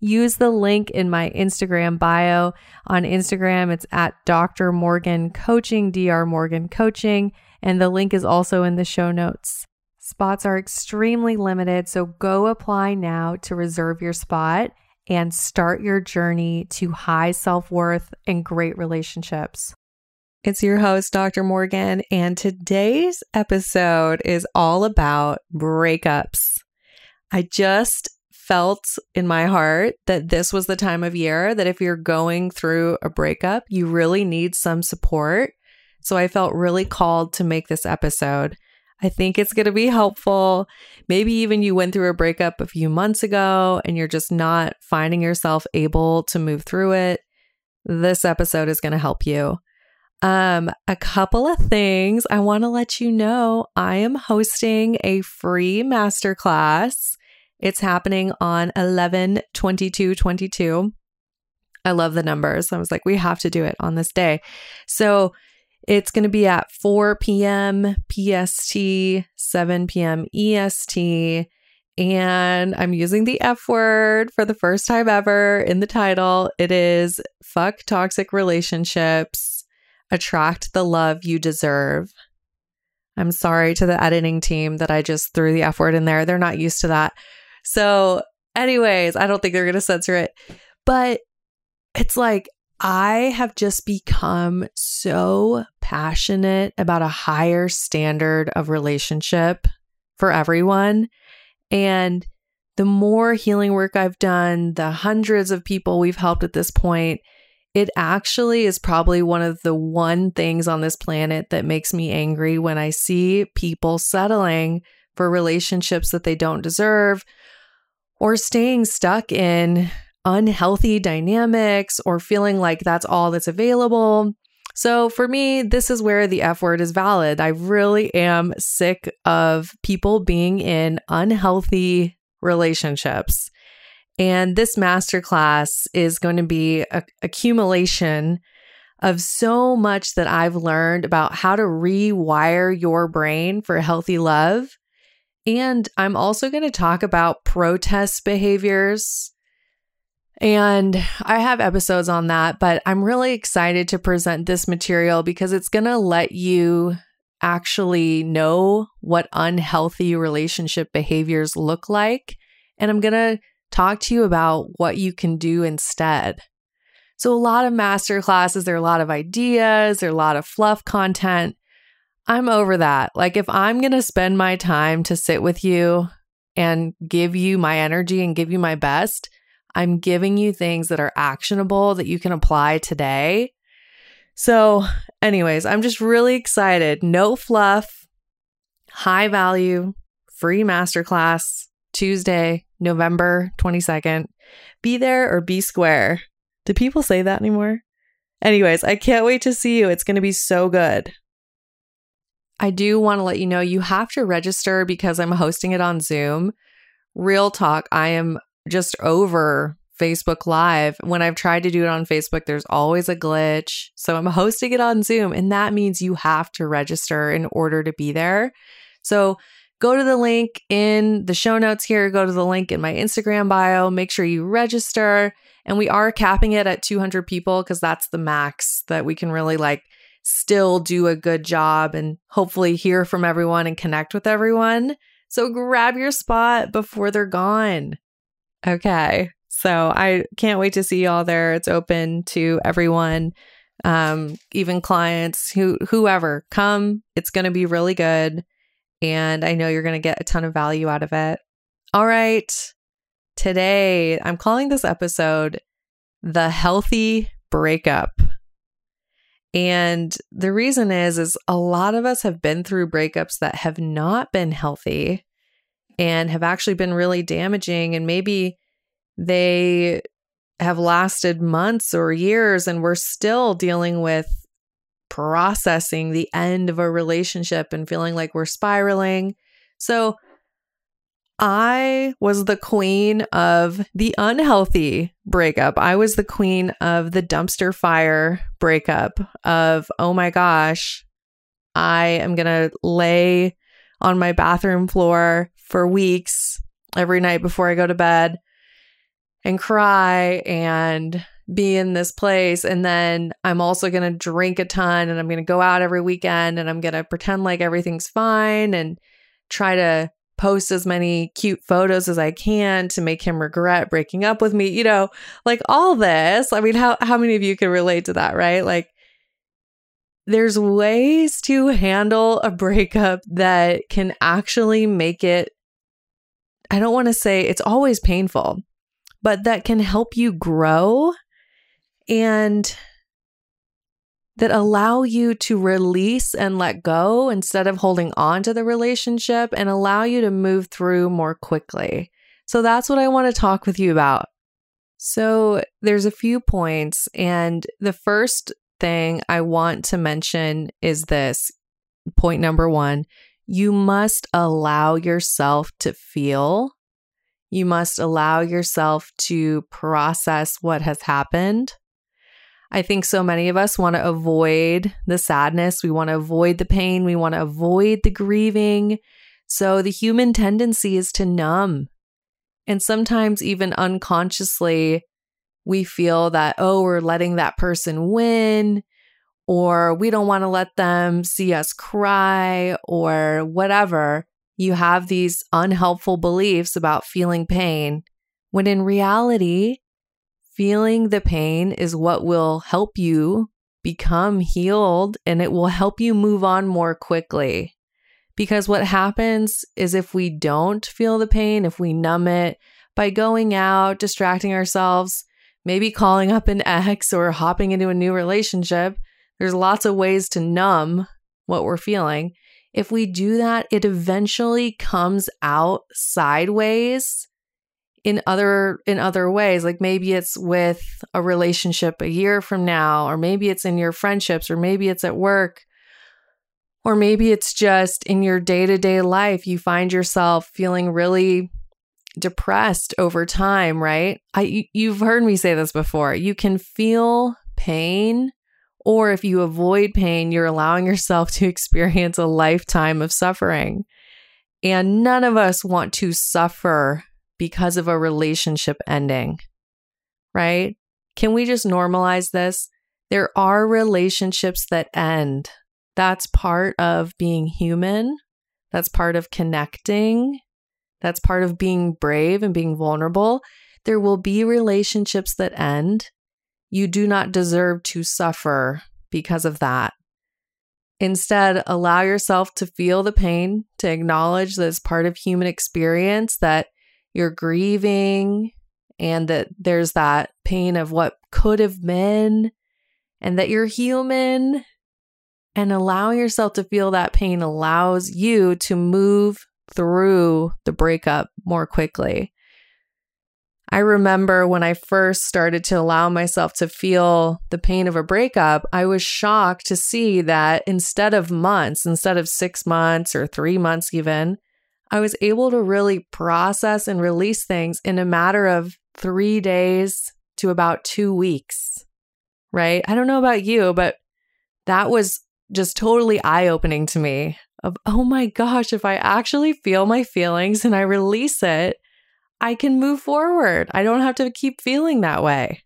use the link in my Instagram bio. On Instagram, it's at Dr. Morgan Coaching, Dr. Morgan Coaching, and the link is also in the show notes. Spots are extremely limited, so go apply now to reserve your spot and start your journey to high self worth and great relationships. It's your host, Dr. Morgan, and today's episode is all about breakups. I just felt in my heart that this was the time of year that if you're going through a breakup, you really need some support. So I felt really called to make this episode. I think it's going to be helpful. Maybe even you went through a breakup a few months ago and you're just not finding yourself able to move through it. This episode is going to help you. Um, a couple of things I want to let you know. I am hosting a free masterclass it's happening on 11 22 22. I love the numbers. I was like, we have to do it on this day. So it's going to be at 4 p.m. PST, 7 p.m. EST. And I'm using the F word for the first time ever in the title. It is fuck toxic relationships, attract the love you deserve. I'm sorry to the editing team that I just threw the F word in there. They're not used to that. So, anyways, I don't think they're going to censor it. But it's like, I have just become so passionate about a higher standard of relationship for everyone. And the more healing work I've done, the hundreds of people we've helped at this point, it actually is probably one of the one things on this planet that makes me angry when I see people settling for relationships that they don't deserve or staying stuck in unhealthy dynamics or feeling like that's all that's available. So for me, this is where the F word is valid. I really am sick of people being in unhealthy relationships. And this masterclass is going to be a accumulation of so much that I've learned about how to rewire your brain for healthy love and I'm also going to talk about protest behaviors. And I have episodes on that, but I'm really excited to present this material because it's going to let you actually know what unhealthy relationship behaviors look like. And I'm going to talk to you about what you can do instead. So, a lot of master classes, there are a lot of ideas, there are a lot of fluff content. I'm over that. Like, if I'm going to spend my time to sit with you and give you my energy and give you my best, I'm giving you things that are actionable that you can apply today. So, anyways, I'm just really excited. No fluff, high value, free masterclass Tuesday, November 22nd. Be there or be square. Do people say that anymore? Anyways, I can't wait to see you. It's going to be so good. I do want to let you know you have to register because I'm hosting it on Zoom. Real talk, I am just over Facebook Live. When I've tried to do it on Facebook, there's always a glitch. So I'm hosting it on Zoom, and that means you have to register in order to be there. So go to the link in the show notes here, go to the link in my Instagram bio, make sure you register. And we are capping it at 200 people because that's the max that we can really like still do a good job and hopefully hear from everyone and connect with everyone. So grab your spot before they're gone. Okay. So I can't wait to see y'all there. It's open to everyone, um, even clients who whoever come. It's to be really good, and I know you're to get a ton of value out of it. All right, today I'm calling this episode "The Healthy Breakup." And the reason is is a lot of us have been through breakups that have not been healthy and have actually been really damaging and maybe they have lasted months or years and we're still dealing with processing the end of a relationship and feeling like we're spiraling. So I was the queen of the unhealthy breakup. I was the queen of the dumpster fire breakup of, oh my gosh, I am going to lay on my bathroom floor for weeks every night before I go to bed and cry and be in this place. And then I'm also going to drink a ton and I'm going to go out every weekend and I'm going to pretend like everything's fine and try to post as many cute photos as I can to make him regret breaking up with me, you know, like all this. I mean, how how many of you can relate to that, right? Like there's ways to handle a breakup that can actually make it I don't want to say it's always painful, but that can help you grow and that allow you to release and let go instead of holding on to the relationship and allow you to move through more quickly. So that's what I want to talk with you about. So there's a few points, and the first thing I want to mention is this point number one you must allow yourself to feel. You must allow yourself to process what has happened. I think so many of us want to avoid the sadness. We want to avoid the pain. We want to avoid the grieving. So the human tendency is to numb. And sometimes, even unconsciously, we feel that, oh, we're letting that person win, or we don't want to let them see us cry, or whatever. You have these unhelpful beliefs about feeling pain, when in reality, feeling the pain is what will help you become healed and it will help you move on more quickly. Because what happens is if we don't feel the pain, if we numb it by going out, distracting ourselves, maybe calling up an ex or hopping into a new relationship, there's lots of ways to numb what we're feeling. If we do that, it eventually comes out sideways in other in other ways. Like maybe it's with a relationship a year from now or maybe it's in your friendships or maybe it's at work or maybe it's just in your day-to-day life you find yourself feeling really depressed over time right? I you've heard me say this before. You can feel pain or if you avoid pain you're allowing yourself to experience a lifetime of suffering. And none of us want to suffer because of a relationship ending, right? Can we just normalize this? There are relationships that end. That's part of being human. That's part of connecting. That's part of being brave and being vulnerable. There will be relationships that end. You do not deserve to suffer because of that. Instead, allow yourself to feel the pain, to acknowledge that it's part of human experience, that you're grieving, and that there's that pain of what could have been, and that you're human. And allowing yourself to feel that pain allows you to move through the breakup more quickly. I remember when I first started to allow myself to feel the pain of a breakup, I was shocked to see that instead of months, instead of six months or three months, even, I was able to really process and release things in a matter of three days to about two weeks. Right. I don't know about you, but that was just totally eye opening to me of, oh my gosh, if I actually feel my feelings and I release it, I can move forward. I don't have to keep feeling that way.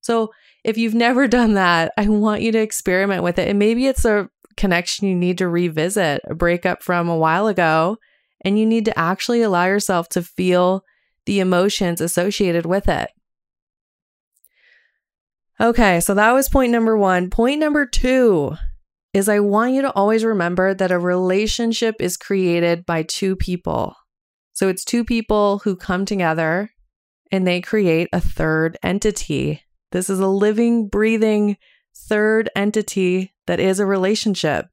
So, if you've never done that, I want you to experiment with it. And maybe it's a connection you need to revisit, a breakup from a while ago, and you need to actually allow yourself to feel the emotions associated with it. Okay, so that was point number one. Point number two is I want you to always remember that a relationship is created by two people. So it's two people who come together and they create a third entity. This is a living, breathing third entity that is a relationship.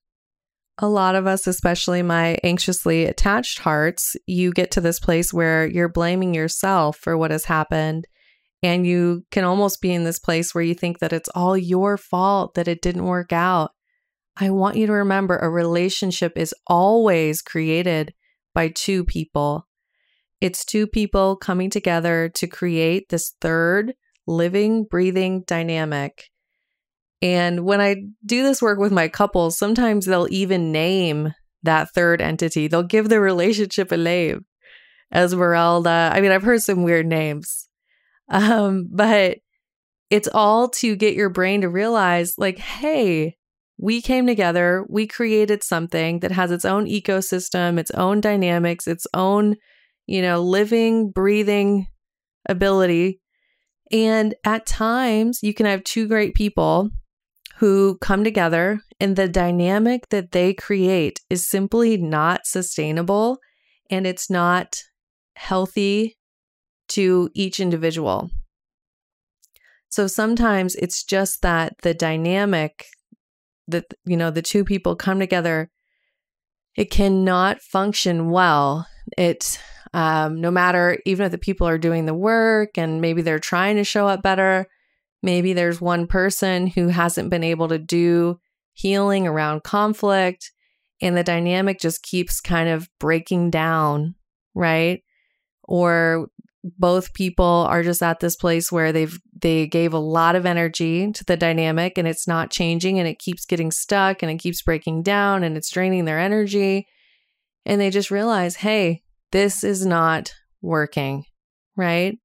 A lot of us, especially my anxiously attached hearts, you get to this place where you're blaming yourself for what has happened. And you can almost be in this place where you think that it's all your fault that it didn't work out. I want you to remember a relationship is always created by two people. It's two people coming together to create this third living, breathing dynamic. And when I do this work with my couples, sometimes they'll even name that third entity. They'll give the relationship a name. Esmeralda. I mean, I've heard some weird names. Um, but it's all to get your brain to realize like, hey, we came together, we created something that has its own ecosystem, its own dynamics, its own you know, living, breathing ability. And at times, you can have two great people who come together, and the dynamic that they create is simply not sustainable and it's not healthy to each individual. So sometimes it's just that the dynamic that, you know, the two people come together, it cannot function well. It um, no matter, even if the people are doing the work and maybe they're trying to show up better, maybe there's one person who hasn't been able to do healing around conflict and the dynamic just keeps kind of breaking down, right? Or both people are just at this place where they've they gave a lot of energy to the dynamic and it's not changing and it keeps getting stuck and it keeps breaking down and it's draining their energy and they just realize hey this is not working, right?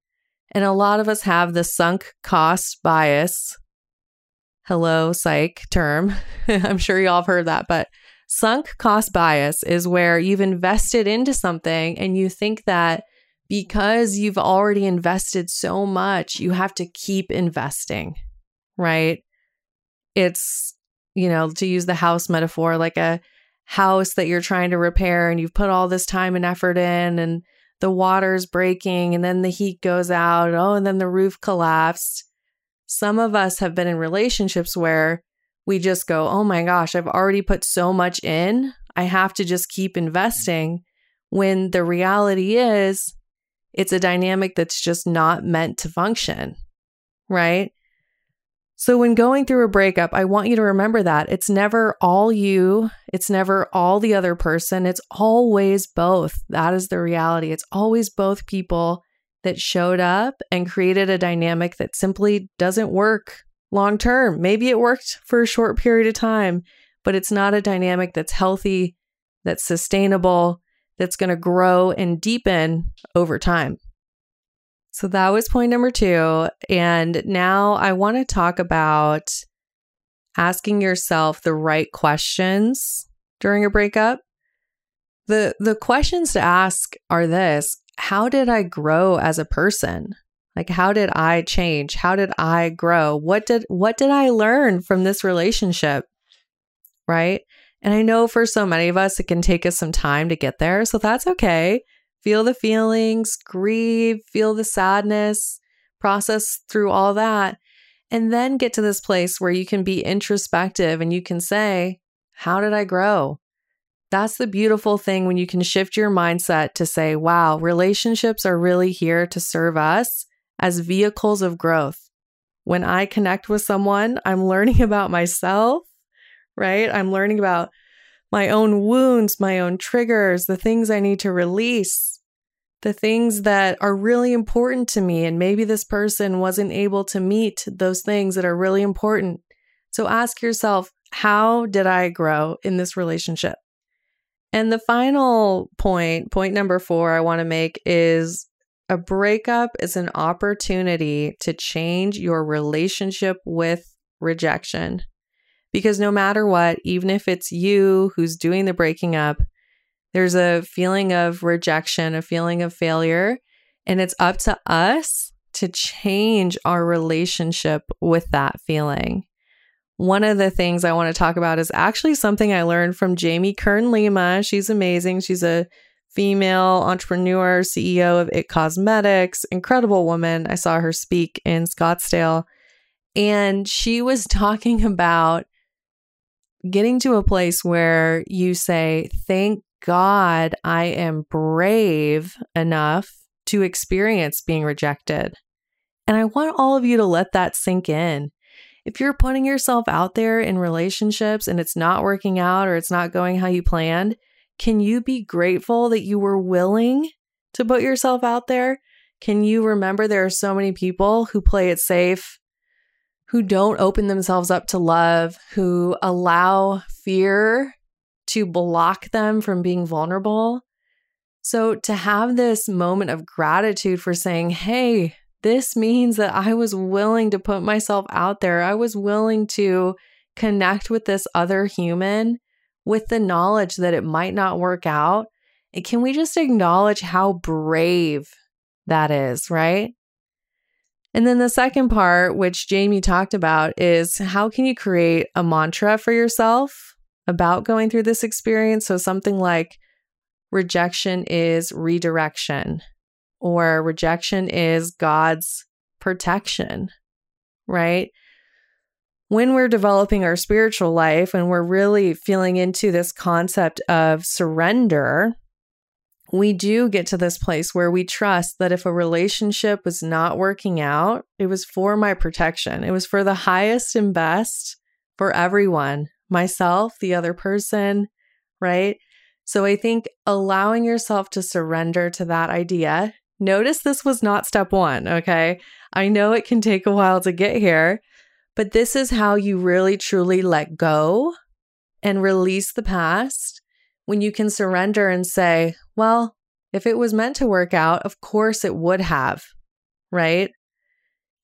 And a lot of us have the sunk cost bias. Hello, psych term. I'm sure y'all have heard that, but sunk cost bias is where you've invested into something and you think that because you've already invested so much, you have to keep investing, right? It's, you know, to use the house metaphor, like a house that you're trying to repair and you've put all this time and effort in and the water's breaking and then the heat goes out. Oh, and then the roof collapsed. Some of us have been in relationships where we just go, oh my gosh, I've already put so much in. I have to just keep investing. When the reality is, it's a dynamic that's just not meant to function, right? So, when going through a breakup, I want you to remember that it's never all you, it's never all the other person, it's always both. That is the reality. It's always both people that showed up and created a dynamic that simply doesn't work long term. Maybe it worked for a short period of time, but it's not a dynamic that's healthy, that's sustainable, that's going to grow and deepen over time. So that was point number two. And now I want to talk about asking yourself the right questions during a breakup. The the questions to ask are this, how did I grow as a person? Like how did I change? How did I grow? What did what did I learn from this relationship? Right? And I know for so many of us it can take us some time to get there, so that's okay. Feel the feelings, grieve, feel the sadness, process through all that, and then get to this place where you can be introspective and you can say, How did I grow? That's the beautiful thing when you can shift your mindset to say, Wow, relationships are really here to serve us as vehicles of growth. When I connect with someone, I'm learning about myself, right? I'm learning about my own wounds, my own triggers, the things I need to release, the things that are really important to me. And maybe this person wasn't able to meet those things that are really important. So ask yourself, how did I grow in this relationship? And the final point, point number four, I want to make is a breakup is an opportunity to change your relationship with rejection. Because no matter what, even if it's you who's doing the breaking up, there's a feeling of rejection, a feeling of failure. And it's up to us to change our relationship with that feeling. One of the things I want to talk about is actually something I learned from Jamie Kern Lima. She's amazing. She's a female entrepreneur, CEO of It Cosmetics, incredible woman. I saw her speak in Scottsdale. And she was talking about getting to a place where you say, Thank God I am brave enough to experience being rejected. And I want all of you to let that sink in. If you're putting yourself out there in relationships and it's not working out or it's not going how you planned, can you be grateful that you were willing to put yourself out there? Can you remember there are so many people who play it safe who don't open themselves up to love, who allow fear to block them from being vulnerable. So, to have this moment of gratitude for saying, hey, this means that I was willing to put myself out there. I was willing to connect with this other human with the knowledge that it might not work out. And can we just acknowledge how brave that is, right? And then the second part, which Jamie talked about, is how can you create a mantra for yourself about going through this experience? So something like rejection is redirection, or rejection is God's protection, right? When we're developing our spiritual life and we're really feeling into this concept of surrender, we do get to this place where we trust that if a relationship was not working out, it was for my protection. It was for the highest and best for everyone, myself, the other person, right? So I think allowing yourself to surrender to that idea. Notice this was not step one, okay? I know it can take a while to get here, but this is how you really truly let go and release the past when you can surrender and say, well, if it was meant to work out, of course it would have, right?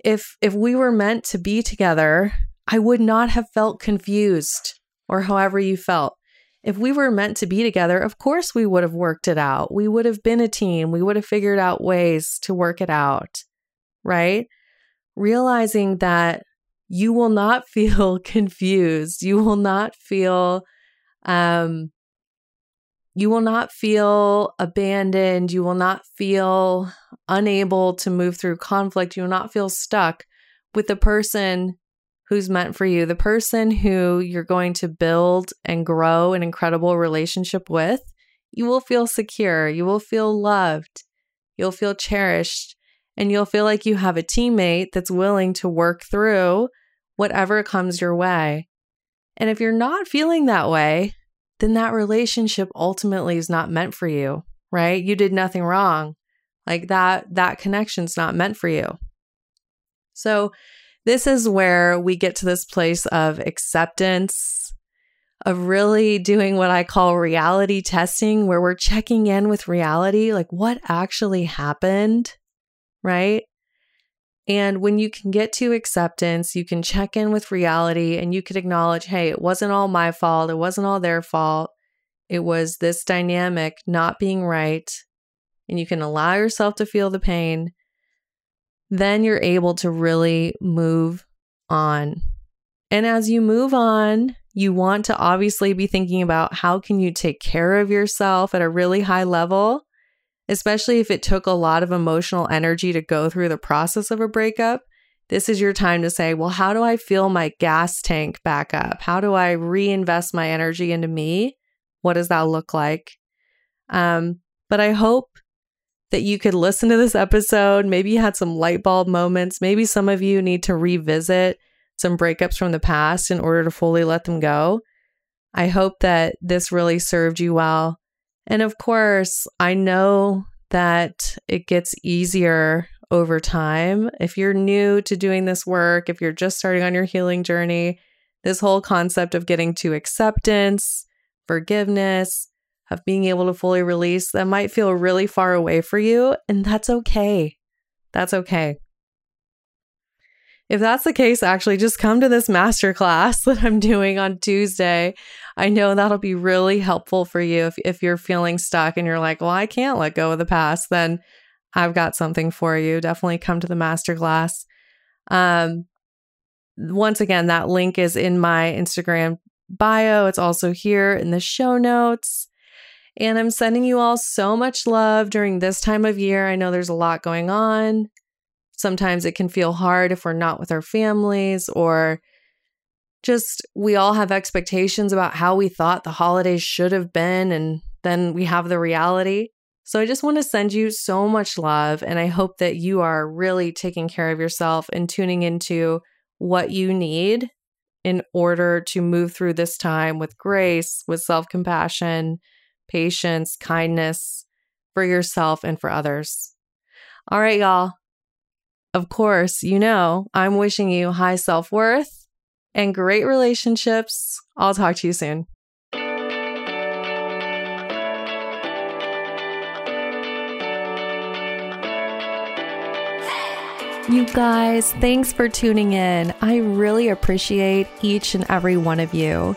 If if we were meant to be together, I would not have felt confused or however you felt. If we were meant to be together, of course we would have worked it out. We would have been a team. We would have figured out ways to work it out, right? Realizing that you will not feel confused. You will not feel um you will not feel abandoned. You will not feel unable to move through conflict. You will not feel stuck with the person who's meant for you, the person who you're going to build and grow an incredible relationship with. You will feel secure. You will feel loved. You'll feel cherished. And you'll feel like you have a teammate that's willing to work through whatever comes your way. And if you're not feeling that way, then that relationship ultimately is not meant for you, right? You did nothing wrong. Like that that connection's not meant for you. So this is where we get to this place of acceptance, of really doing what I call reality testing, where we're checking in with reality, like what actually happened, right? And when you can get to acceptance, you can check in with reality and you can acknowledge, hey, it wasn't all my fault. It wasn't all their fault. It was this dynamic not being right. And you can allow yourself to feel the pain. Then you're able to really move on. And as you move on, you want to obviously be thinking about how can you take care of yourself at a really high level especially if it took a lot of emotional energy to go through the process of a breakup. This is your time to say, well, how do I fill my gas tank back up? How do I reinvest my energy into me? What does that look like? Um, but I hope that you could listen to this episode. Maybe you had some light bulb moments. Maybe some of you need to revisit some breakups from the past in order to fully let them go. I hope that this really served you well. And of course, I know that it gets easier over time. If you're new to doing this work, if you're just starting on your healing journey, this whole concept of getting to acceptance, forgiveness, of being able to fully release, that might feel really far away for you. And that's okay. That's okay. If that's the case, actually, just come to this masterclass that I'm doing on Tuesday. I know that'll be really helpful for you if, if you're feeling stuck and you're like, well, I can't let go of the past, then I've got something for you. Definitely come to the masterclass. Um, once again, that link is in my Instagram bio. It's also here in the show notes. And I'm sending you all so much love during this time of year. I know there's a lot going on. Sometimes it can feel hard if we're not with our families or just we all have expectations about how we thought the holidays should have been and then we have the reality. So I just want to send you so much love and I hope that you are really taking care of yourself and tuning into what you need in order to move through this time with grace, with self-compassion, patience, kindness for yourself and for others. All right, y'all. Of course, you know, I'm wishing you high self worth and great relationships. I'll talk to you soon. You guys, thanks for tuning in. I really appreciate each and every one of you.